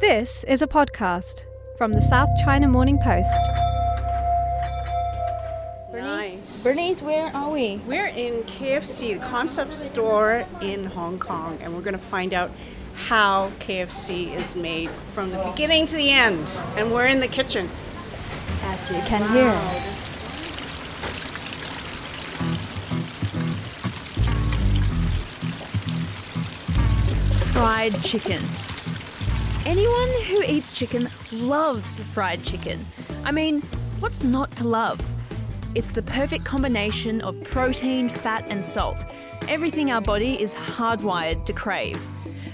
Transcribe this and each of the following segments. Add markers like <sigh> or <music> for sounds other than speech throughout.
This is a podcast from the South China Morning Post. Nice. Bernice, where are we? We're in KFC, the concept store in Hong Kong, and we're going to find out how KFC is made from the beginning to the end. And we're in the kitchen. As you can hear. Fried chicken. Anyone who eats chicken loves fried chicken. I mean, what's not to love? It's the perfect combination of protein, fat, and salt. Everything our body is hardwired to crave.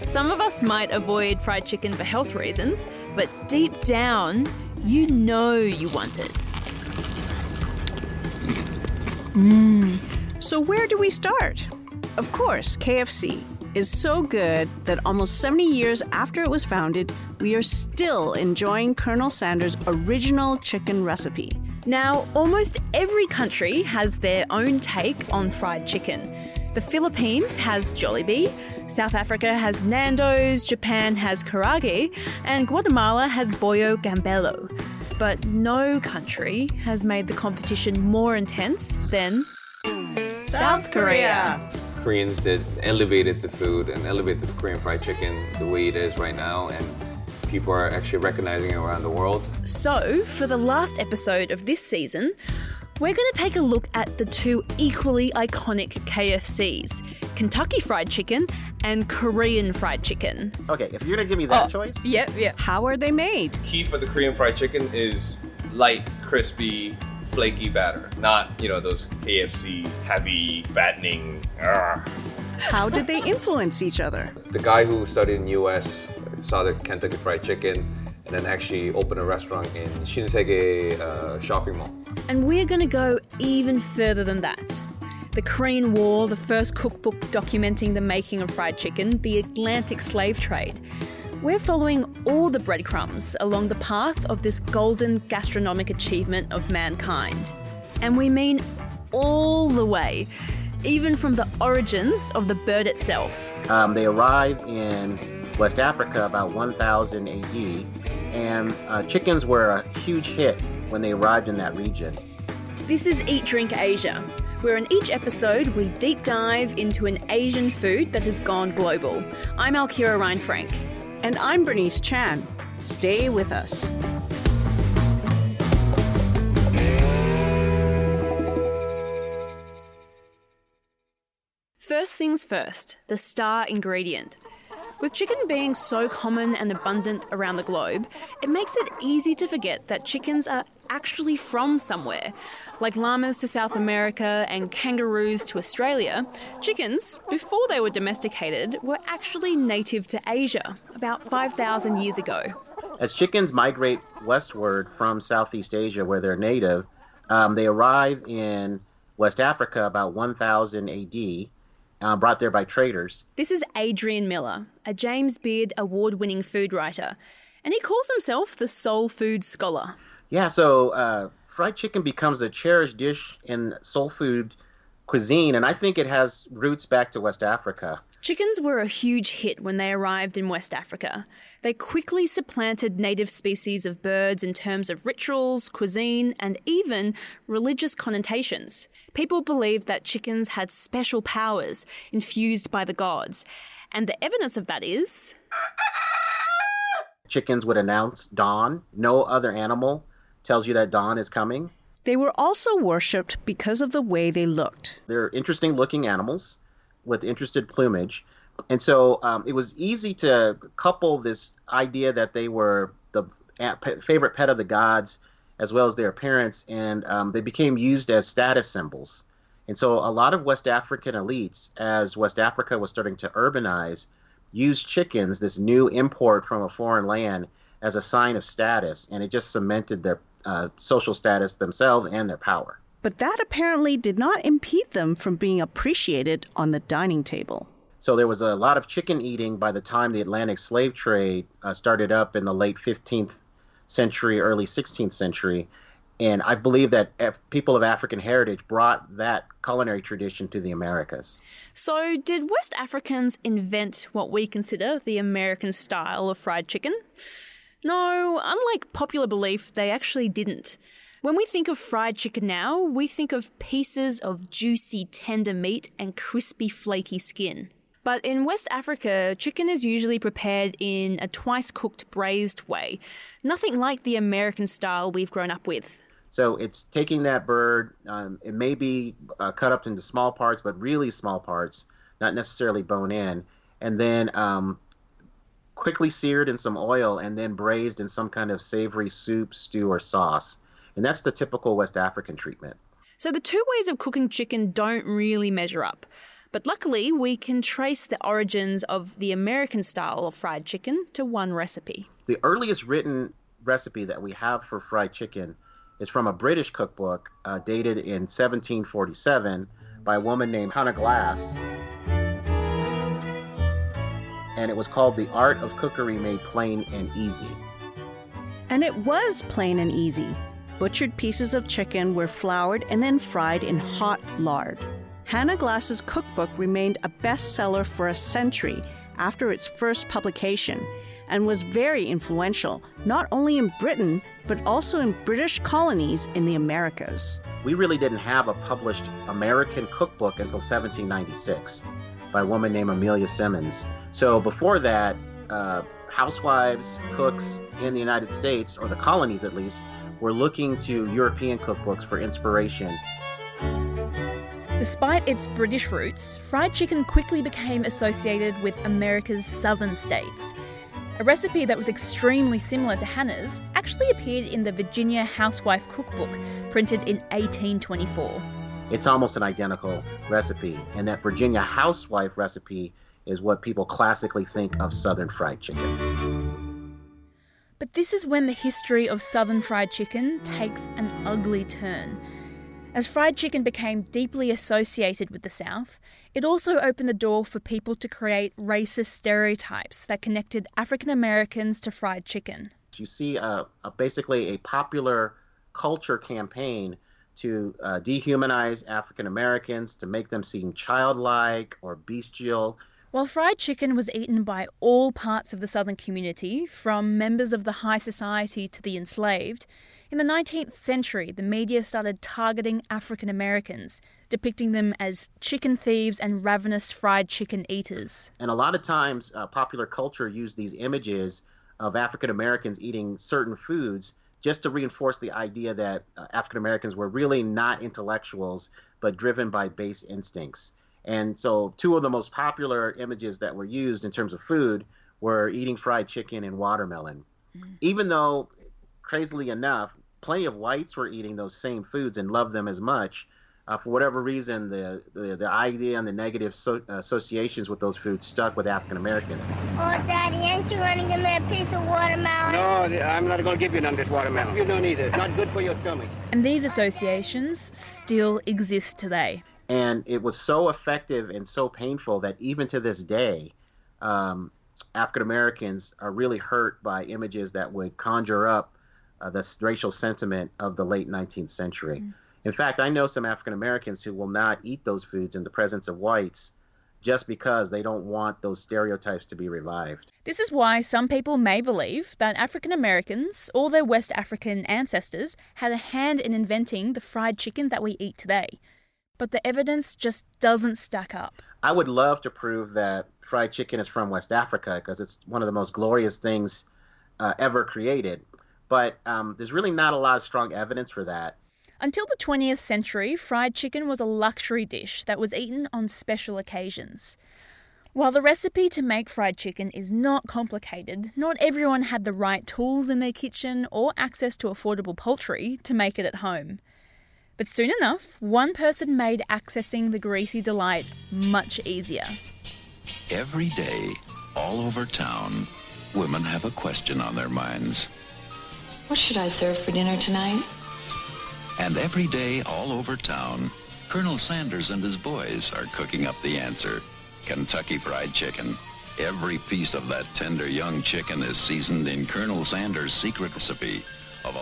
Some of us might avoid fried chicken for health reasons, but deep down, you know you want it. Mmm. So, where do we start? Of course, KFC is so good that almost 70 years after it was founded, we are still enjoying Colonel Sanders' original chicken recipe. Now, almost every country has their own take on fried chicken. The Philippines has Jollibee, South Africa has Nando's, Japan has Karaage, and Guatemala has Pollo Campero. But no country has made the competition more intense than South Korea. Koreans that elevated the food and elevated the Korean fried chicken the way it is right now, and people are actually recognizing it around the world. So, for the last episode of this season, we're going to take a look at the two equally iconic KFCs Kentucky Fried Chicken and Korean Fried Chicken. Okay, if you're gonna give me that oh, choice, Yep, yep. How are they made? Key for the Korean fried chicken is light, crispy, flaky batter, not you know those KFC heavy, fattening. argh. How did they influence each other? The guy who studied in U.S. saw the Kentucky Fried Chicken and then actually opened a restaurant in Shinsegae uh, shopping mall. And we're going to go even further than that. The Korean War, the first cookbook documenting the making of fried chicken, the Atlantic slave trade. We're following all the breadcrumbs along the path of this golden gastronomic achievement of mankind. And we mean all the way, even from the origins of the bird itself. um, they arrived in West Africa about 1000 AD, and uh, chickens were a huge hit when they arrived in that region. This is Eat Drink Asia, where in each episode we deep dive into an Asian food that has gone global. I'm Alkira Reinfrank. And I'm Bernice Chan. Stay with us. First things first, the star ingredient. With chicken being so common and abundant around the globe, it makes it easy to forget that chickens are actually from somewhere. Like llamas to South America and kangaroos to Australia, chickens, before they were domesticated, were actually native to Asia about 5,000 years ago. As chickens migrate westward from Southeast Asia, where they're native, um, they arrive in West Africa about 1000 AD, uh, brought there by traders. This is Adrian Miller, a James Beard award winning food writer, and he calls himself the soul food scholar. Yeah, so uh, fried chicken becomes a cherished dish in soul food cuisine, and I think it has roots back to West Africa. Chickens were a huge hit when they arrived in West Africa. They quickly supplanted native species of birds in terms of rituals, cuisine, and even religious connotations. People believed that chickens had special powers infused by the gods, and the evidence of that is Chickens would announce dawn. No other animal tells you that dawn is coming. They were also worshipped because of the way they looked. They're interesting looking animals with interested plumage. And so um, it was easy to couple this idea that they were the favorite pet of the gods as well as their appearance, and um, they became used as status symbols. And so a lot of West African elites, as West Africa was starting to urbanize, used chickens, this new import from a foreign land, as a sign of status, and it just cemented their uh, social status themselves and their power. But that apparently did not impede them from being appreciated on the dining table. So there was a lot of chicken eating by the time the Atlantic slave trade uh, started up in the late 15th century, early 16th century. And I believe that Af- people of African heritage brought that culinary tradition to the Americas. So, did West Africans invent what we consider the American style of fried chicken? No, unlike popular belief, they actually didn't. When we think of fried chicken now, we think of pieces of juicy, tender meat and crispy, flaky skin. But in West Africa, chicken is usually prepared in a twice cooked braised way, nothing like the American style we've grown up with. So it's taking that bird, um, it may be uh, cut up into small parts, but really small parts, not necessarily bone in, and then um, quickly seared in some oil and then braised in some kind of savory soup, stew, or sauce. And that's the typical West African treatment. So the two ways of cooking chicken don't really measure up. But luckily, we can trace the origins of the American style of fried chicken to one recipe. The earliest written recipe that we have for fried chicken is from a British cookbook uh, dated in 1747 by a woman named Hannah Glasse. And it was called The Art of Cookery Made Plain and Easy. And it was plain and easy. Butchered pieces of chicken were floured and then fried in hot lard. Hannah Glasse's cookbook remained a bestseller for a century after its first publication and was very influential, not only in Britain, but also in British colonies in the Americas. We really didn't have a published American cookbook until 1796 by a woman named Amelia Simmons. So before that, uh, housewives, cooks in the United States, or the colonies at least, were looking to European cookbooks for inspiration. Despite its British roots, fried chicken quickly became associated with America's southern states. A recipe that was extremely similar to Hannah's actually appeared in the Virginia Housewife Cookbook, printed in 1824. It's almost an identical recipe, and that Virginia housewife recipe is what people classically think of Southern fried chicken. But this is when the history of Southern fried chicken takes an ugly turn. As fried chicken became deeply associated with the South, it also opened the door for people to create racist stereotypes that connected African Americans to fried chicken. You see a, a, basically a popular culture campaign to uh, dehumanize African Americans, to make them seem childlike or bestial. While fried chicken was eaten by all parts of the Southern community, from members of the high society to the enslaved, in the 19th century, the media started targeting African Americans, depicting them as chicken thieves and ravenous fried chicken eaters. And a lot of times, uh, popular culture used these images of African Americans eating certain foods just to reinforce the idea that uh, African Americans were really not intellectuals, but driven by base instincts. And so, two of the most popular images that were used in terms of food were eating fried chicken and watermelon. Mm. Even though crazily enough, plenty of whites were eating those same foods and loved them as much. Uh, for whatever reason, the, the, the idea and the negative so, associations with those foods stuck with African Americans. Oh, Daddy, aren't you going to give me a piece of watermelon? No, I'm not going to give you none of this watermelon. You don't need it. It's not good for your stomach. And these associations still exist today. And it was so effective and so painful that even to this day, um, African Americans are really hurt by images that would conjure up uh, the racial sentiment of the late 19th century. Mm. In fact, I know some African Americans who will not eat those foods in the presence of whites just because they don't want those stereotypes to be revived. This is why some people may believe that African Americans or their West African ancestors had a hand in inventing the fried chicken that we eat today. But the evidence just doesn't stack up. I would love to prove that fried chicken is from West Africa because it's one of the most glorious things uh, ever created but um, there's really not a lot of strong evidence for that. Until the 20th century, fried chicken was a luxury dish that was eaten on special occasions. While the recipe to make fried chicken is not complicated, not everyone had the right tools in their kitchen or access to affordable poultry to make it at home. But soon enough, one person made accessing the greasy delight much easier. Every day, all over town, women have a question on their minds. What should I serve for dinner tonight? And every day all over town, Colonel Sanders and his boys are cooking up the answer. Kentucky Fried Chicken. Every piece of that tender young chicken is seasoned in Colonel Sanders' secret recipe,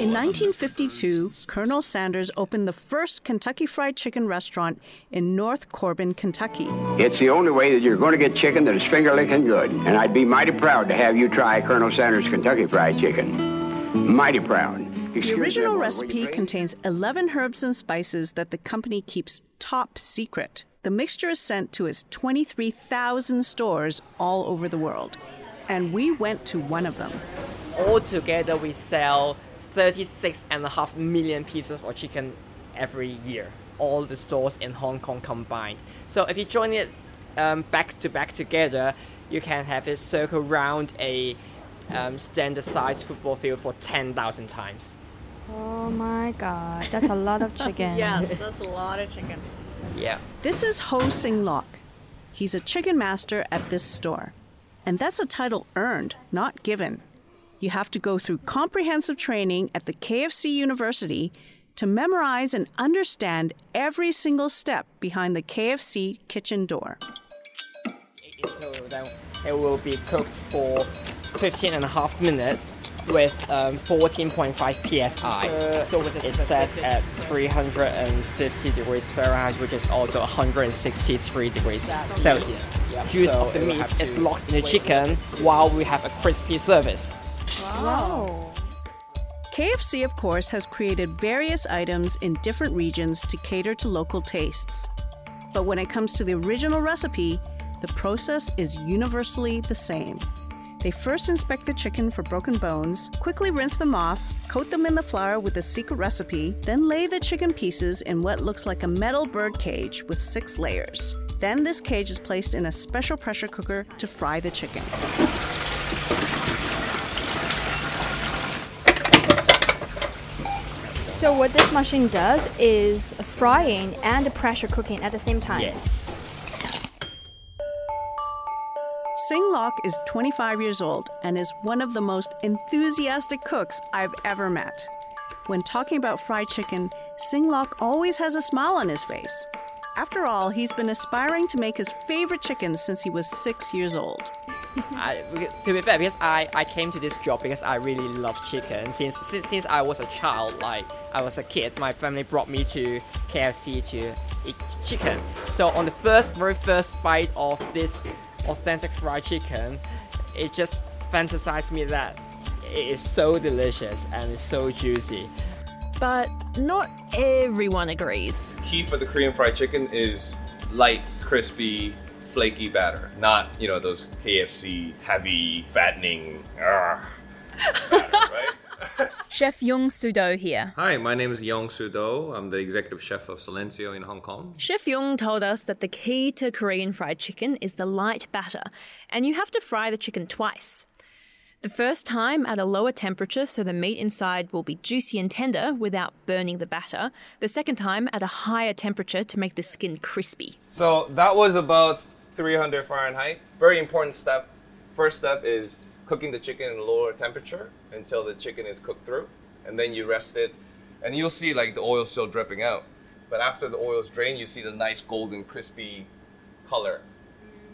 In 1952, Colonel Sanders opened the first Kentucky Fried Chicken restaurant in North Corbin, Kentucky. It's the only way that you're going to get chicken that is finger licking good. And I'd be mighty proud to have you try Colonel Sanders Kentucky Fried Chicken. Mighty proud. The original recipe contains 11 herbs and spices that the company keeps top secret. The mixture is sent to its 23,000 stores all over the world. And we went to one of them. Altogether, we sell 36 and a half million pieces of chicken every year. All the stores in Hong Kong combined. So if you join it um, back to back together, you can have it circle around a um, standard sized football field for 10,000 times. Oh my god, that's a lot of chicken. <laughs> yes, that's a lot of chicken. Yeah. This is Ho Sing Lok. He's a chicken master at this store. And that's a title earned, not given. You have to go through comprehensive training at the KFC University to memorize and understand every single step behind the KFC kitchen door. In total, then it will be cooked for 15 and a half minutes with um, 14.5 psi. so it's set at 350 degrees Fahrenheit, which is also 163 degrees Celsius. Juice So of the meat is locked in the chicken while we have a crispy service. Wow. KFC, of course, has created various items in different regions to cater to local tastes. But when it comes to the original recipe, the process is universally the same. They first inspect the chicken for broken bones, quickly rinse them off, coat them in the flour with a secret recipe, then lay the chicken pieces in what looks like a metal bird cage with six layers. Then this cage is placed in a special pressure cooker to fry the chicken. So what this machine does is frying and pressure cooking at the same time. Yes. Sing Lok is 25 years old and is one of the most enthusiastic cooks I've ever met. When talking about fried chicken, Sing Lok always has a smile on his face. After all, he's been aspiring to make his favorite chicken since he was six years old. I, to be fair, because I, I came to this job because I really love chicken. Since, since since I was a child, like I was a kid, my family brought me to KFC to eat chicken. So on the first, very first bite of this authentic fried chicken, it just fantasized me that it is so delicious and it's so juicy. But not everyone agrees. Key for the Korean fried chicken is light, crispy, flaky batter, not you know those KFC heavy, fattening. argh, batter, right? <laughs> Chef Yung Sudo here. Hi, my name is Yong Sudo. I'm the executive chef of Silencio in Hong Kong. Chef Yung told us that the key to Korean fried chicken is the light batter, and you have to fry the chicken twice. The first time at a lower temperature so the meat inside will be juicy and tender without burning the batter. The second time at a higher temperature to make the skin crispy. So that was about 300 Fahrenheit. Very important step. First step is cooking the chicken in a lower temperature until the chicken is cooked through, and then you rest it, and you'll see like the oil still dripping out. But after the oil is drained, you see the nice golden crispy color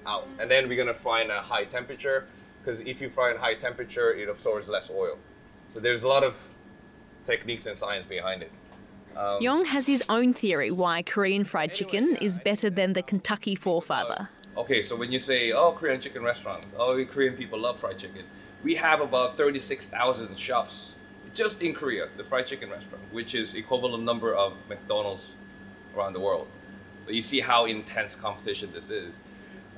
out. And then we're gonna fry in a high temperature, because if you fry in high temperature, it absorbs less oil. So there's a lot of techniques and science behind it. Um, Yong has his own theory why Korean fried chicken is better than the Kentucky forefather. Okay, so when you say, oh, Korean chicken restaurants, oh, Korean people love fried chicken, we have about 36,000 shops just in Korea, the fried chicken restaurant, which is equivalent number of McDonald's around the world. So you see how intense competition this is.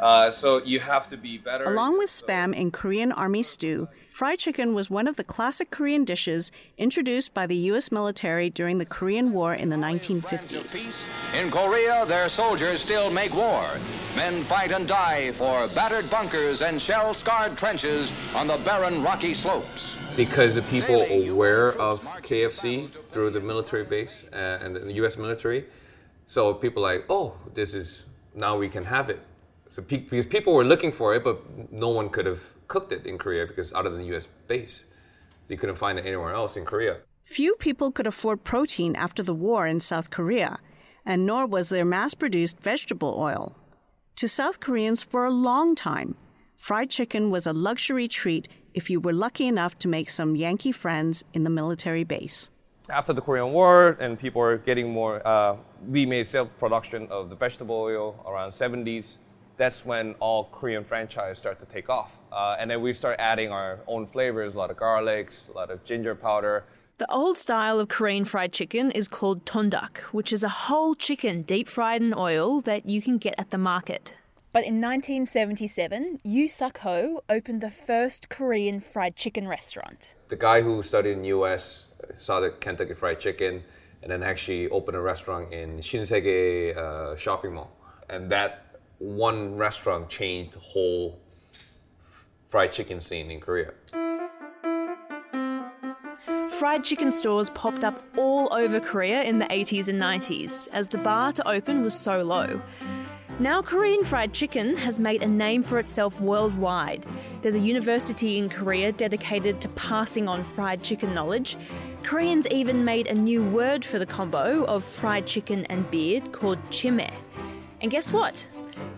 Uh, so you have to be better. Along with spam in Korean army stew, fried chicken was one of the classic Korean dishes introduced by the U.S. military during the Korean War in the 1950s. In Korea, their soldiers still make war. Men fight and die for battered bunkers and shell scarred trenches on the barren rocky slopes. Because the people are aware of KFC through the military base uh, and the US military, so people are like, oh, this is, now we can have it. So pe- because people were looking for it, but no one could have cooked it in Korea because other than the US base. You couldn't find it anywhere else in Korea. Few people could afford protein after the war in South Korea, and nor was there mass produced vegetable oil. To South Koreans for a long time, fried chicken was a luxury treat if you were lucky enough to make some Yankee friends in the military base. After the Korean War and people were getting more, uh, we made self production of the vegetable oil around 70s. That's when all Korean franchise start to take off. Uh, and then we start adding our own flavors, a lot of garlics, a lot of ginger powder. The old style of Korean fried chicken is called tongdak, which is a whole chicken deep fried in oil that you can get at the market. But in 1977, Yu Suk Ho opened the first Korean fried chicken restaurant. The guy who studied in the U.S. saw the Kentucky Fried Chicken, and then actually opened a restaurant in Shinsegae uh, shopping mall. And that one restaurant changed the whole fried chicken scene in Korea. Fried chicken stores popped up all over Korea in the 80s and 90s as the bar to open was so low. Now, Korean fried chicken has made a name for itself worldwide. There's a university in Korea dedicated to passing on fried chicken knowledge. Koreans even made a new word for the combo of fried chicken and beard called chimaek. And guess what?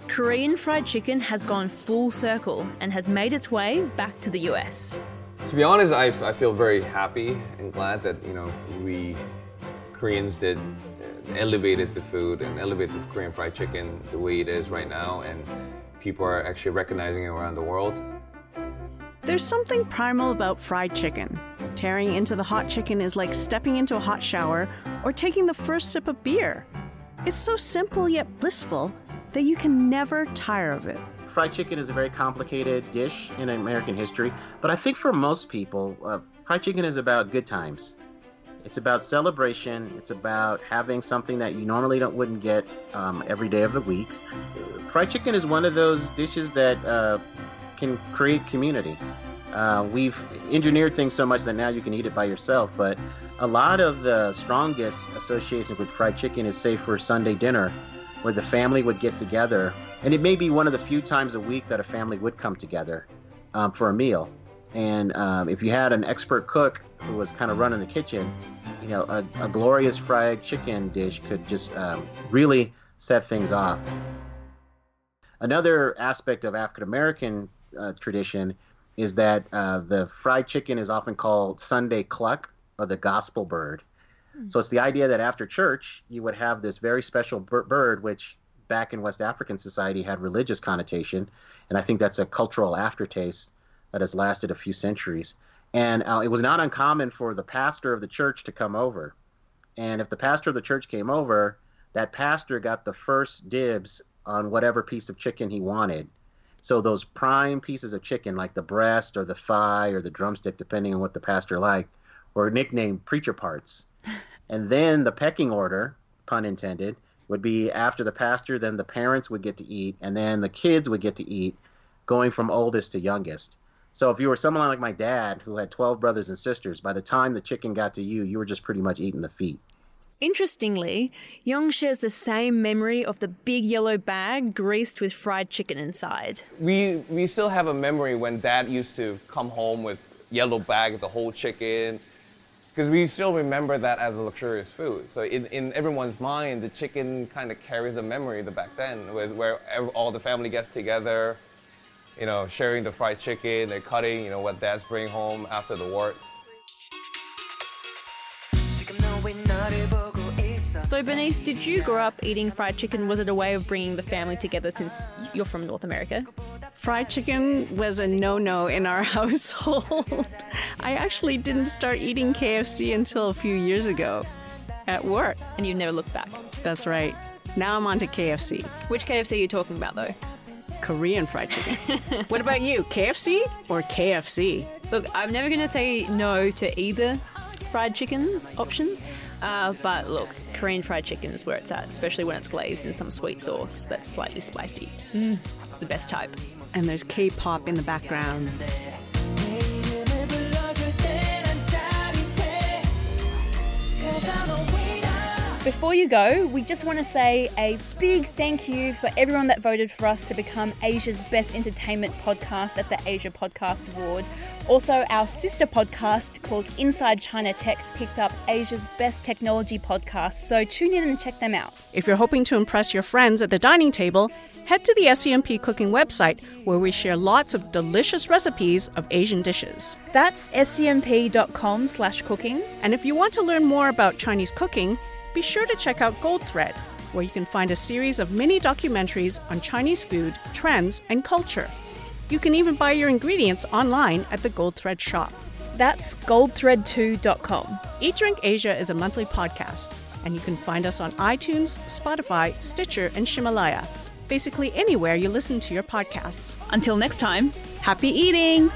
Korean fried chicken has gone full circle and has made its way back to the US. To be honest, I, I feel very happy and glad that you know we Koreans did uh, elevated the food and elevated the Korean fried chicken the way it is right now, and people are actually recognizing it around the world. There's something primal about fried chicken. Tearing into the hot chicken is like stepping into a hot shower or taking the first sip of beer. It's so simple yet blissful that you can never tire of it. Fried chicken is a very complicated dish in American history, but I think for most people, uh, fried chicken is about good times. It's about celebration. It's about having something that you normally don't wouldn't get um, every day of the week. Fried chicken is one of those dishes that uh, can create community. Uh, we've engineered things so much that now you can eat it by yourself, but a lot of the strongest associations with fried chicken is, say, for Sunday dinner, where the family would get together. And it may be one of the few times a week that a family would come together um, for a meal. And um, if you had an expert cook who was kind of running the kitchen, you know, a, a glorious fried chicken dish could just um, really set things off. Another aspect of African American uh, tradition is that uh, the fried chicken is often called Sunday cluck or the gospel bird. So it's the idea that after church, you would have this very special bird, which back in West African society had religious connotation. And I think that's a cultural aftertaste that has lasted a few centuries. And uh, it was not uncommon for the pastor of the church to come over. And if the pastor of the church came over, that pastor got the first dibs on whatever piece of chicken he wanted. So those prime pieces of chicken, like the breast or the thigh or the drumstick, depending on what the pastor liked, were nicknamed preacher parts. <laughs> and then the pecking order, pun intended, would be after the pastor, then the parents would get to eat, and then the kids would get to eat, going from oldest to youngest. So if you were someone like my dad, who had 12 brothers and sisters, by the time the chicken got to you, you were just pretty much eating the feet. Interestingly, Young shares the same memory of the big yellow bag greased with fried chicken inside. We, we still have a memory when dad used to come home with yellow bag, of the whole chicken, because we still remember that as a luxurious food. So in, in everyone's mind, the chicken kind of carries a memory of the back then, where, all the family gets together, you know, sharing the fried chicken, they're cutting, you know, what dads bring home after the work. So, Bernice, did you grow up eating fried chicken? Was it a way of bringing the family together since you're from North America? Fried chicken was a no no in our <laughs> household. I actually didn't start eating KFC until a few years ago at work. And you never looked back? That's right. Now I'm on to KFC. Which KFC are you talking about, though? Korean fried chicken. <laughs> what about you, KFC or KFC? Look, I'm never going to say no to either fried chicken options. Uh, but look, Korean fried chicken is where it's at, especially when it's glazed in some sweet sauce that's slightly spicy. Mm, the best type. And there's K pop in the background. Before you go, we just want to say a big thank you for everyone that voted for us to become Asia's best entertainment podcast at the Asia Podcast Award. Also, our sister podcast called Inside China Tech picked up Asia's best technology podcast, so tune in and check them out. If you're hoping to impress your friends at the dining table, head to the SCMP cooking website where we share lots of delicious recipes of Asian dishes. That's scmp.com slash cooking. And if you want to learn more about Chinese cooking, be sure to check out Gold Thread, where you can find a series of mini documentaries on Chinese food, trends, and culture. You can even buy your ingredients online at the Gold Thread shop. That's goldthread2.com. Eat Drink Asia is a monthly podcast, and you can find us on iTunes, Spotify, Stitcher, and Ximalaya. Basically, anywhere you listen to your podcasts. Until next time, happy eating!